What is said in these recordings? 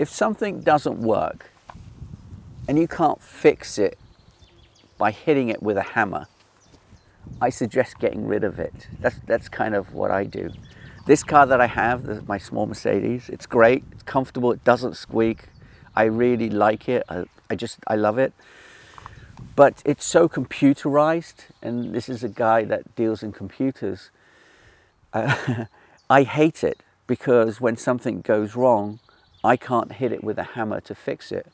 if something doesn't work and you can't fix it by hitting it with a hammer, I suggest getting rid of it. That's, that's kind of what I do. This car that I have, my small Mercedes, it's great, it's comfortable, it doesn't squeak. I really like it. I, I just, I love it. But it's so computerized, and this is a guy that deals in computers. Uh, I hate it because when something goes wrong, I can't hit it with a hammer to fix it.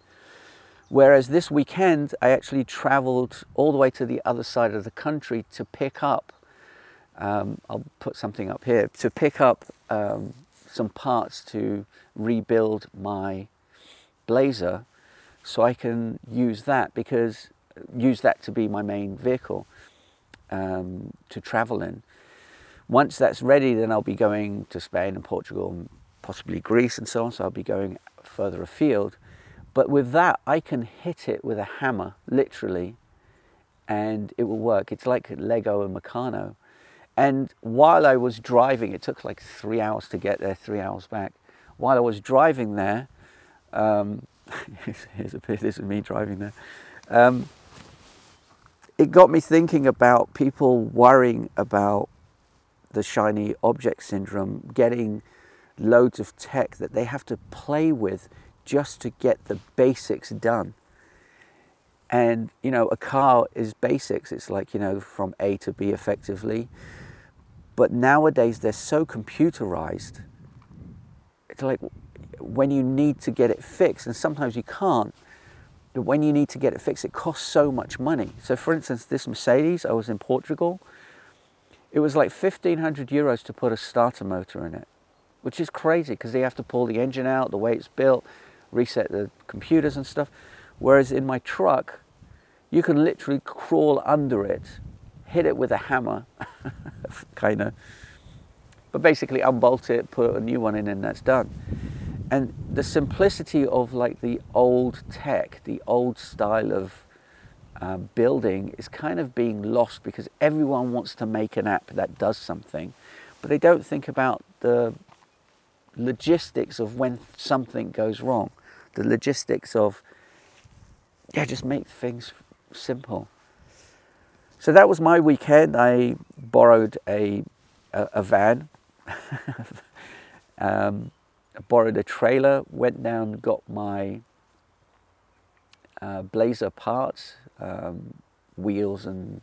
Whereas this weekend, I actually traveled all the way to the other side of the country to pick up, um, I'll put something up here, to pick up um, some parts to rebuild my Blazer so I can use that because use that to be my main vehicle um, to travel in. Once that's ready, then I'll be going to Spain and Portugal and possibly Greece and so on. So I'll be going further afield. But with that, I can hit it with a hammer, literally, and it will work. It's like Lego and Meccano. And while I was driving, it took like three hours to get there, three hours back. While I was driving there, um, here's a bit, this is me driving there. Um, it got me thinking about people worrying about the shiny object syndrome, getting loads of tech that they have to play with just to get the basics done. And, you know, a car is basics. It's like, you know, from A to B effectively. But nowadays they're so computerized. It's like when you need to get it fixed, and sometimes you can't, but when you need to get it fixed, it costs so much money. So, for instance, this Mercedes, I was in Portugal, it was like 1500 euros to put a starter motor in it, which is crazy because they have to pull the engine out, the way it's built, reset the computers and stuff. Whereas in my truck, you can literally crawl under it, hit it with a hammer, kind of, but basically unbolt it, put a new one in, and that's done. And the simplicity of like the old tech, the old style of uh, building is kind of being lost because everyone wants to make an app that does something, but they don't think about the logistics of when something goes wrong, the logistics of, yeah, just make things simple. So that was my weekend. I borrowed a, a, a van, um, borrowed a trailer, went down, got my uh, Blazer parts, um, wheels and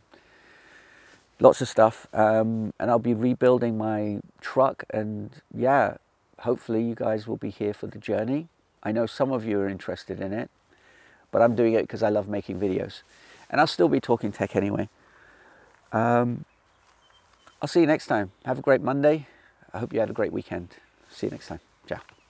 lots of stuff. Um, and I'll be rebuilding my truck and yeah, hopefully you guys will be here for the journey. I know some of you are interested in it, but I'm doing it because I love making videos. And I'll still be talking tech anyway. Um, I'll see you next time. Have a great Monday. I hope you had a great weekend. See you next time. Ciao.